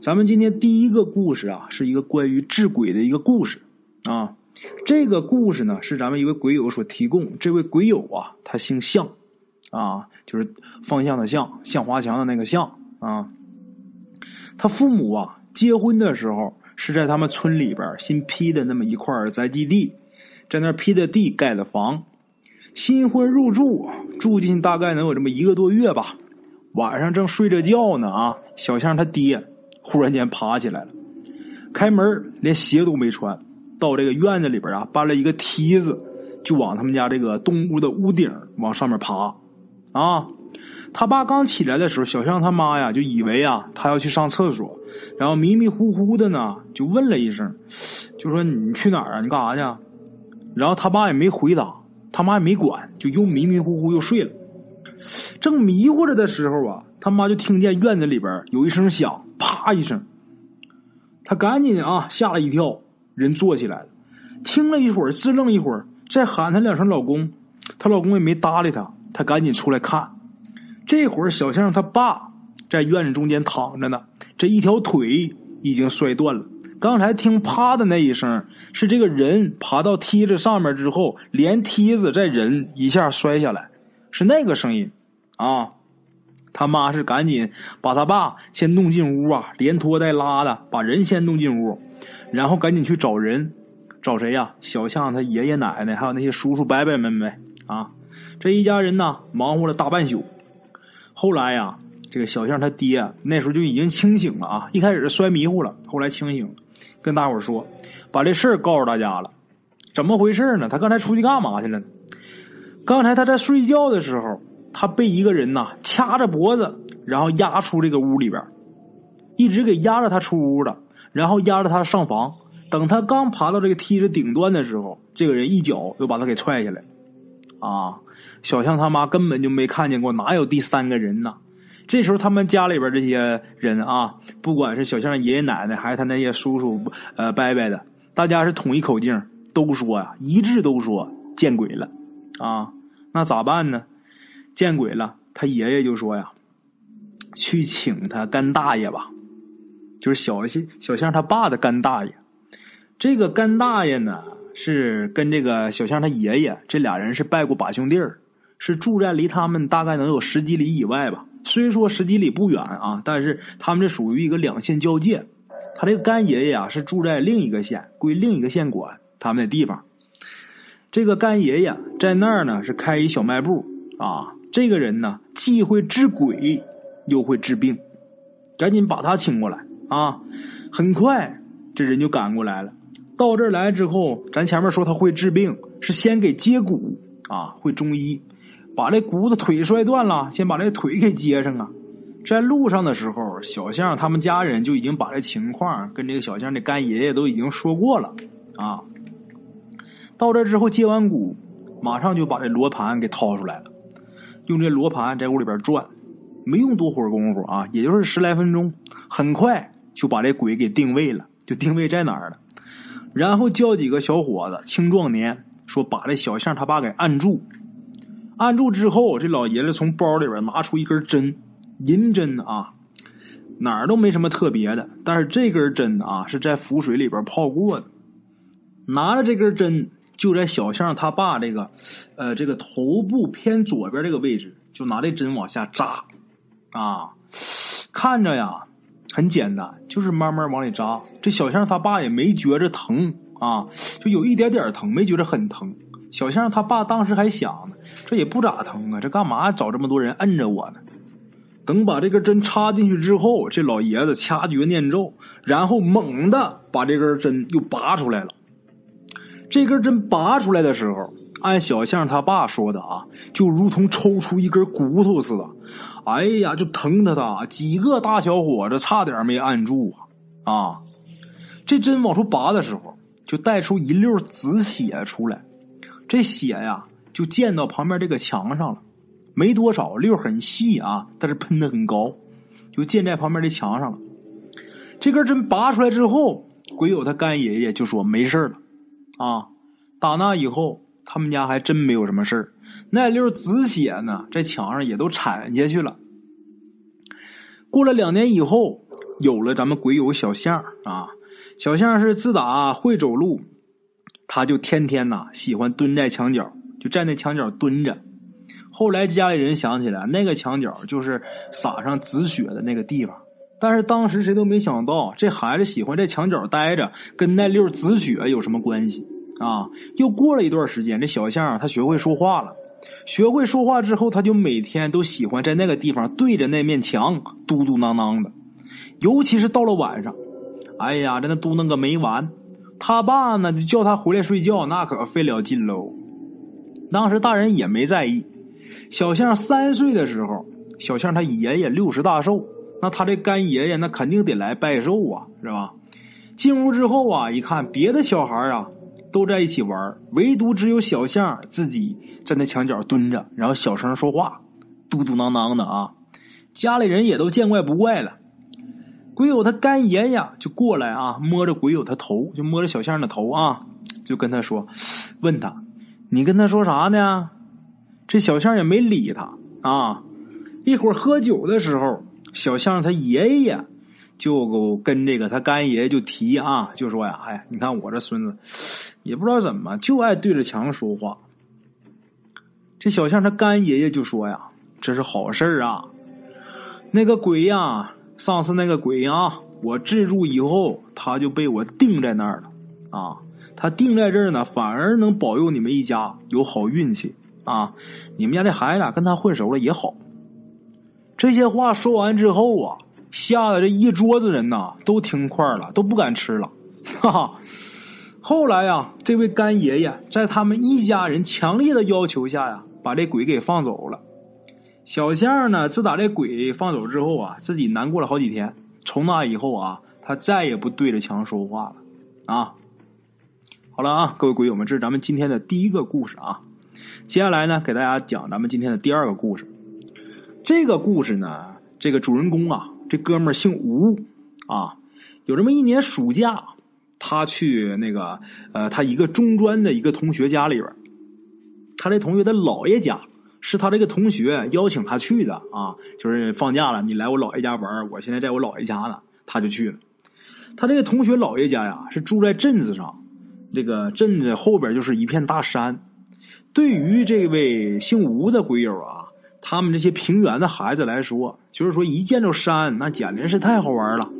咱们今天第一个故事啊，是一个关于治鬼的一个故事啊。这个故事呢，是咱们一位鬼友所提供。这位鬼友啊，他姓向啊，就是方向的向，向华强的那个向啊。他父母啊，结婚的时候是在他们村里边新批的那么一块宅基地，在那批的地盖的房。新婚入住，住进大概能有这么一个多月吧。晚上正睡着觉呢啊，小象他爹忽然间爬起来了，开门连鞋都没穿，到这个院子里边啊，搬了一个梯子，就往他们家这个东屋的屋顶往上面爬。啊，他爸刚起来的时候，小象他妈呀就以为啊他要去上厕所，然后迷迷糊糊的呢就问了一声，就说你去哪儿啊？你干啥去？然后他爸也没回答，他妈也没管，就又迷迷糊糊又睡了。正迷糊着的时候啊，他妈就听见院子里边有一声响，啪一声，他赶紧啊吓了一跳，人坐起来了，听了一会儿，支棱一会儿，再喊他两声老公，她老公也没搭理他，他赶紧出来看，这会儿小象他爸在院子中间躺着呢，这一条腿已经摔断了。刚才听啪的那一声，是这个人爬到梯子上面之后，连梯子再人一下摔下来。是那个声音，啊，他妈是赶紧把他爸先弄进屋啊，连拖带拉的把人先弄进屋，然后赶紧去找人，找谁呀？小象他爷爷奶奶还有那些叔叔伯伯们呗，啊，这一家人呢忙活了大半宿。后来呀，这个小象他爹那时候就已经清醒了啊，一开始是摔迷糊了，后来清醒了，跟大伙说，把这事儿告诉大家了，怎么回事呢？他刚才出去干嘛去了？刚才他在睡觉的时候，他被一个人呐掐着脖子，然后压出这个屋里边，一直给压着他出屋了，然后压着他上房。等他刚爬到这个梯子顶端的时候，这个人一脚又把他给踹下来。啊，小象他妈根本就没看见过，哪有第三个人呢？这时候他们家里边这些人啊，不管是小象爷爷奶奶，还是他那些叔叔呃伯伯的，大家是统一口径，都说呀，一致都说见鬼了。啊，那咋办呢？见鬼了！他爷爷就说呀：“去请他干大爷吧，就是小象小象他爸的干大爷。这个干大爷呢，是跟这个小象他爷爷这俩人是拜过把兄弟儿，是住在离他们大概能有十几里以外吧。虽说十几里不远啊，但是他们这属于一个两县交界。他这个干爷爷啊，是住在另一个县，归另一个县管他们的地方。”这个干爷爷在那儿呢，是开一小卖部啊。这个人呢，既会治鬼，又会治病，赶紧把他请过来啊！很快，这人就赶过来了。到这儿来之后，咱前面说他会治病，是先给接骨啊，会中医，把这骨头腿摔断了，先把这腿给接上啊。在路上的时候，小象他们家人就已经把这情况跟这个小象的干爷爷都已经说过了啊。到这之后接完骨，马上就把这罗盘给掏出来了，用这罗盘在屋里边转，没用多会儿功夫啊，也就是十来分钟，很快就把这鬼给定位了，就定位在哪儿了。然后叫几个小伙子青壮年，说把这小象他爸给按住，按住之后，这老爷子从包里边拿出一根针，银针啊，哪儿都没什么特别的，但是这根针啊是在符水里边泡过的，拿着这根针。就在小象他爸这个，呃，这个头部偏左边这个位置，就拿这针往下扎，啊，看着呀很简单，就是慢慢往里扎。这小象他爸也没觉着疼啊，就有一点点疼，没觉着很疼。小象他爸当时还想呢，这也不咋疼啊，这干嘛找这么多人摁着我呢？等把这根针插进去之后，这老爷子掐诀念咒，然后猛地把这根针又拔出来了。这根针拔出来的时候，按小象他爸说的啊，就如同抽出一根骨头似的。哎呀，就疼他几个大小伙子差点没按住啊！啊，这针往出拔的时候，就带出一溜紫血出来。这血呀，就溅到旁边这个墙上了，没多少溜很细啊，但是喷的很高，就溅在旁边的墙上了。这根针拔出来之后，鬼友他干爷爷就说没事了。啊，打那以后，他们家还真没有什么事儿。那溜紫血呢，在墙上也都铲下去了。过了两年以后，有了咱们鬼友小象啊。小象是自打会走路，他就天天呐喜欢蹲在墙角，就站在墙角蹲着。后来家里人想起来，那个墙角就是撒上紫雪的那个地方。但是当时谁都没想到，这孩子喜欢在墙角待着，跟那溜紫雪有什么关系啊？又过了一段时间，这小象他学会说话了。学会说话之后，他就每天都喜欢在那个地方对着那面墙嘟嘟囔囔的，尤其是到了晚上，哎呀，在那嘟囔个没完。他爸呢就叫他回来睡觉，那可费了劲喽。当时大人也没在意。小象三岁的时候，小象他爷爷六十大寿。那他这干爷爷那肯定得来拜寿啊，是吧？进屋之后啊，一看别的小孩啊都在一起玩，唯独只有小象自己站在墙角蹲着，然后小声说话，嘟嘟囔囔的啊。家里人也都见怪不怪了。鬼友他干爷爷就过来啊，摸着鬼友他头，就摸着小象的头啊，就跟他说，问他，你跟他说啥呢？这小象也没理他啊。一会儿喝酒的时候。小象他爷爷就跟这个他干爷爷就提啊，就说呀，哎，你看我这孙子也不知道怎么就爱对着墙说话。这小象他干爷爷就说呀，这是好事啊。那个鬼呀，上次那个鬼啊，我治住以后，他就被我定在那儿了啊。他定在这儿呢，反而能保佑你们一家有好运气啊。你们家这孩子跟他混熟了也好。这些话说完之后啊，吓得这一桌子人呐都听块了，都不敢吃了。哈哈。后来呀，这位干爷爷在他们一家人强烈的要求下呀，把这鬼给放走了。小象呢，自打这鬼放走之后啊，自己难过了好几天。从那以后啊，他再也不对着墙说话了。啊，好了啊，各位鬼友们，这是咱们今天的第一个故事啊。接下来呢，给大家讲咱们今天的第二个故事。这个故事呢，这个主人公啊，这哥们儿姓吴啊。有这么一年暑假，他去那个呃，他一个中专的一个同学家里边他这同学的姥爷家是他这个同学邀请他去的啊，就是放假了，你来我姥爷家玩我现在在我姥爷家呢，他就去了。他这个同学姥爷家呀，是住在镇子上，这个镇子后边就是一片大山。对于这位姓吴的鬼友啊。他们这些平原的孩子来说，就是说一见着山，那简直是太好玩了。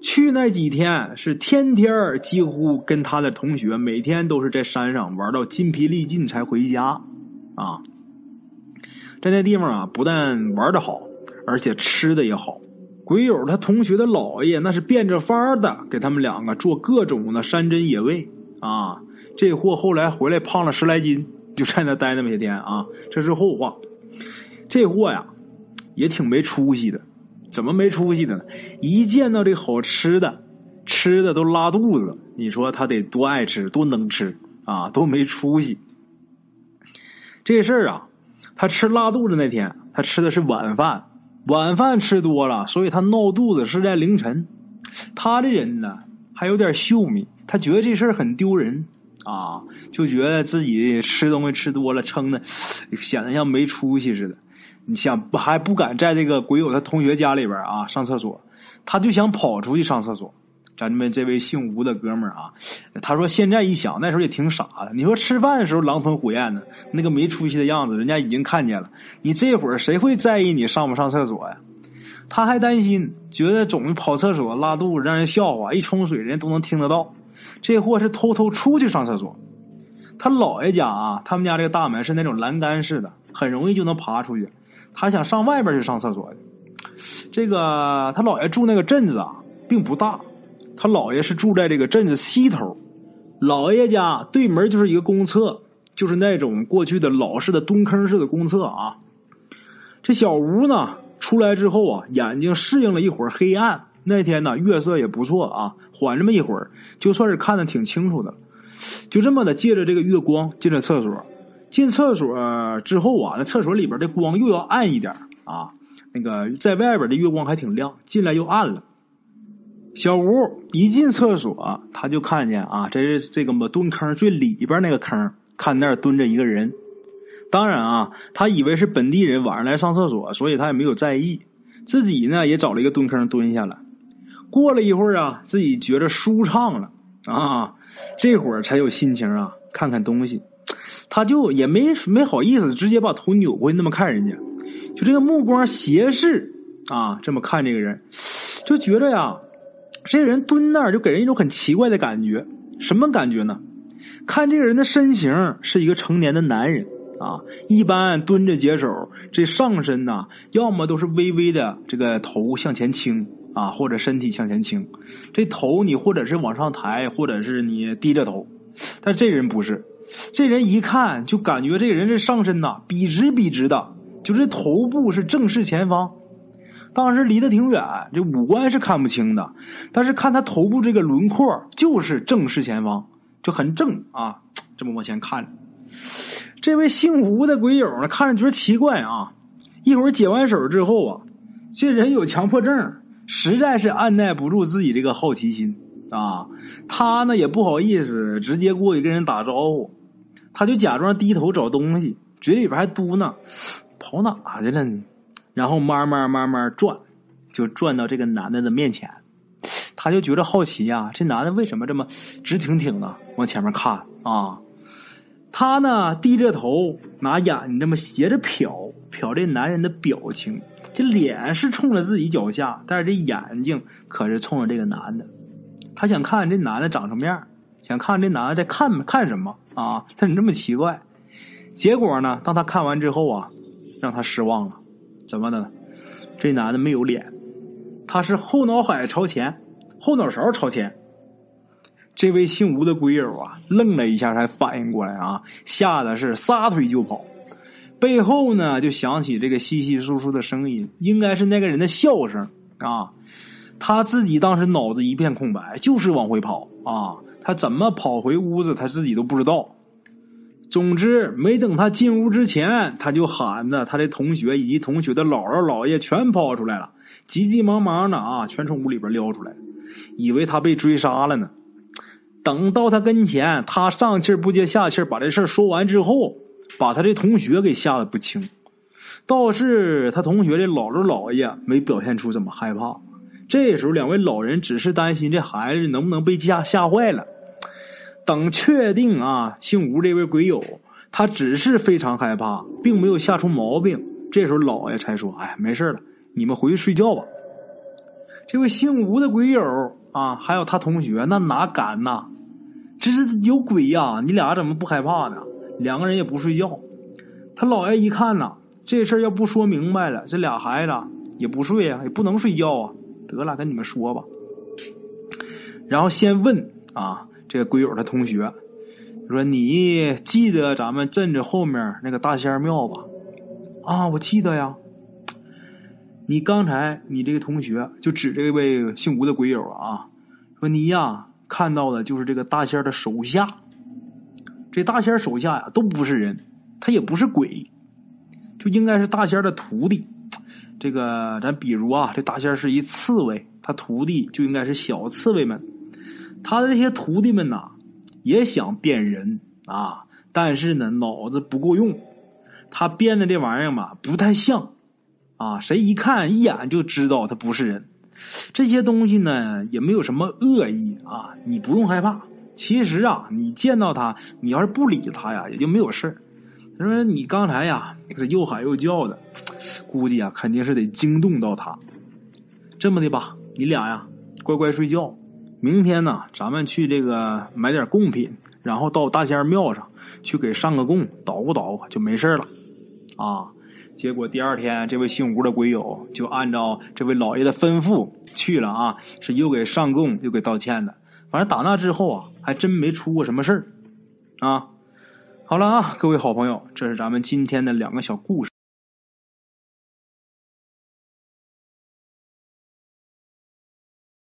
去那几天是天天几乎跟他的同学每天都是在山上玩到筋疲力尽才回家啊。在那地方啊，不但玩的好，而且吃的也好。鬼友他同学的姥爷那是变着法的给他们两个做各种的山珍野味啊。这货后来回来胖了十来斤，就在那待那么些天啊。这是后话。这货呀，也挺没出息的。怎么没出息的呢？一见到这好吃的，吃的都拉肚子。你说他得多爱吃，多能吃啊？多没出息。这事儿啊，他吃拉肚子那天，他吃的是晚饭，晚饭吃多了，所以他闹肚子是在凌晨。他这人呢，还有点秀米，他觉得这事儿很丢人啊，就觉得自己吃东西吃多了，撑的显得像没出息似的。你想还不敢在这个鬼友他同学家里边啊上厕所，他就想跑出去上厕所。咱们这位姓吴的哥们儿啊，他说现在一想那时候也挺傻的。你说吃饭的时候狼吞虎咽的，那个没出息的样子，人家已经看见了。你这会儿谁会在意你上不上厕所呀？他还担心，觉得总跑厕所拉肚子让人笑话，一冲水人家都能听得到。这货是偷偷出去上厕所。他姥爷家啊，他们家这个大门是那种栏杆式的，很容易就能爬出去。他想上外边去上厕所去。这个他姥爷住那个镇子啊，并不大。他姥爷是住在这个镇子西头，姥爷家对门就是一个公厕，就是那种过去的老式的蹲坑式的公厕啊。这小吴呢，出来之后啊，眼睛适应了一会儿黑暗。那天呢，月色也不错啊，缓这么一会儿，就算是看得挺清楚的。就这么的，借着这个月光进了厕所。进厕所之后啊，那厕所里边的光又要暗一点啊。那个在外边的月光还挺亮，进来又暗了。小吴一进厕所，他就看见啊，这是这个么蹲坑最里边那个坑，看那儿蹲着一个人。当然啊，他以为是本地人晚上来上厕所，所以他也没有在意。自己呢也找了一个蹲坑蹲下了。过了一会儿啊，自己觉着舒畅了啊，这会儿才有心情啊，看看东西。他就也没没好意思直接把头扭过去那么看人家，就这个目光斜视啊，这么看这个人，就觉着呀，这个人蹲那儿就给人一种很奇怪的感觉。什么感觉呢？看这个人的身形是一个成年的男人啊，一般蹲着解手，这上身呐，要么都是微微的这个头向前倾啊，或者身体向前倾，这头你或者是往上抬，或者是你低着头，但这人不是。这人一看就感觉这人这上身呐笔直笔直的，就这头部是正视前方。当时离得挺远，这五官是看不清的，但是看他头部这个轮廓就是正视前方，就很正啊，这么往前看着。这位姓吴的鬼友呢，看着觉得奇怪啊。一会儿解完手之后啊，这人有强迫症，实在是按耐不住自己这个好奇心。啊，他呢也不好意思直接过去跟人打招呼，他就假装低头找东西，嘴里边还嘟囔：“跑哪去了呢？”然后慢慢慢慢转，就转到这个男的的面前，他就觉得好奇呀，这男的为什么这么直挺挺的往前面看啊？他呢低着头，拿眼睛这么斜着瞟瞟这男人的表情，这脸是冲着自己脚下，但是这眼睛可是冲着这个男的。他想看这男的长什么样，想看这男的在看看什么啊？他怎么这么奇怪？结果呢？当他看完之后啊，让他失望了。怎么的？这男的没有脸，他是后脑海朝前，后脑勺朝前。这位姓吴的鬼友啊，愣了一下才反应过来啊，吓得是撒腿就跑。背后呢，就响起这个稀稀疏疏的声音，应该是那个人的笑声啊。他自己当时脑子一片空白，就是往回跑啊！他怎么跑回屋子，他自己都不知道。总之，没等他进屋之前，他就喊着他的同学以及同学的姥姥姥爷全跑出来了，急急忙忙的啊，全从屋里边撩出来，以为他被追杀了呢。等到他跟前，他上气不接下气把这事说完之后，把他的同学给吓得不轻。倒是他同学的姥姥姥爷没表现出怎么害怕。这时候，两位老人只是担心这孩子能不能被吓吓坏了。等确定啊，姓吴这位鬼友他只是非常害怕，并没有吓出毛病。这时候，老爷才说：“哎，没事了，你们回去睡觉吧。”这位姓吴的鬼友啊，还有他同学，那哪敢呐？这是有鬼呀！你俩怎么不害怕呢？两个人也不睡觉。他姥爷一看呐，这事要不说明白了，这俩孩子也不睡啊，也不能睡觉啊。得了，跟你们说吧。然后先问啊，这个鬼友的同学说：“你记得咱们镇子后面那个大仙庙吧？”啊，我记得呀。你刚才你这个同学就指这位姓吴的鬼友啊，说你呀看到的就是这个大仙的手下。这大仙手下呀都不是人，他也不是鬼，就应该是大仙的徒弟。这个，咱比如啊，这大仙是一刺猬，他徒弟就应该是小刺猬们。他的这些徒弟们呐，也想变人啊，但是呢，脑子不够用。他变的这玩意儿嘛，不太像啊，谁一看一眼就知道他不是人。这些东西呢，也没有什么恶意啊，你不用害怕。其实啊，你见到他，你要是不理他呀，也就没有事他说：“你刚才呀，是又喊又叫的。”估计啊，肯定是得惊动到他。这么的吧，你俩呀，乖乖睡觉。明天呢，咱们去这个买点贡品，然后到大仙庙上去给上个供，捣鼓捣鼓就没事了。啊，结果第二天，这位姓吴的鬼友就按照这位老爷的吩咐去了啊，是又给上供又给道歉的。反正打那之后啊，还真没出过什么事儿。啊，好了啊，各位好朋友，这是咱们今天的两个小故事。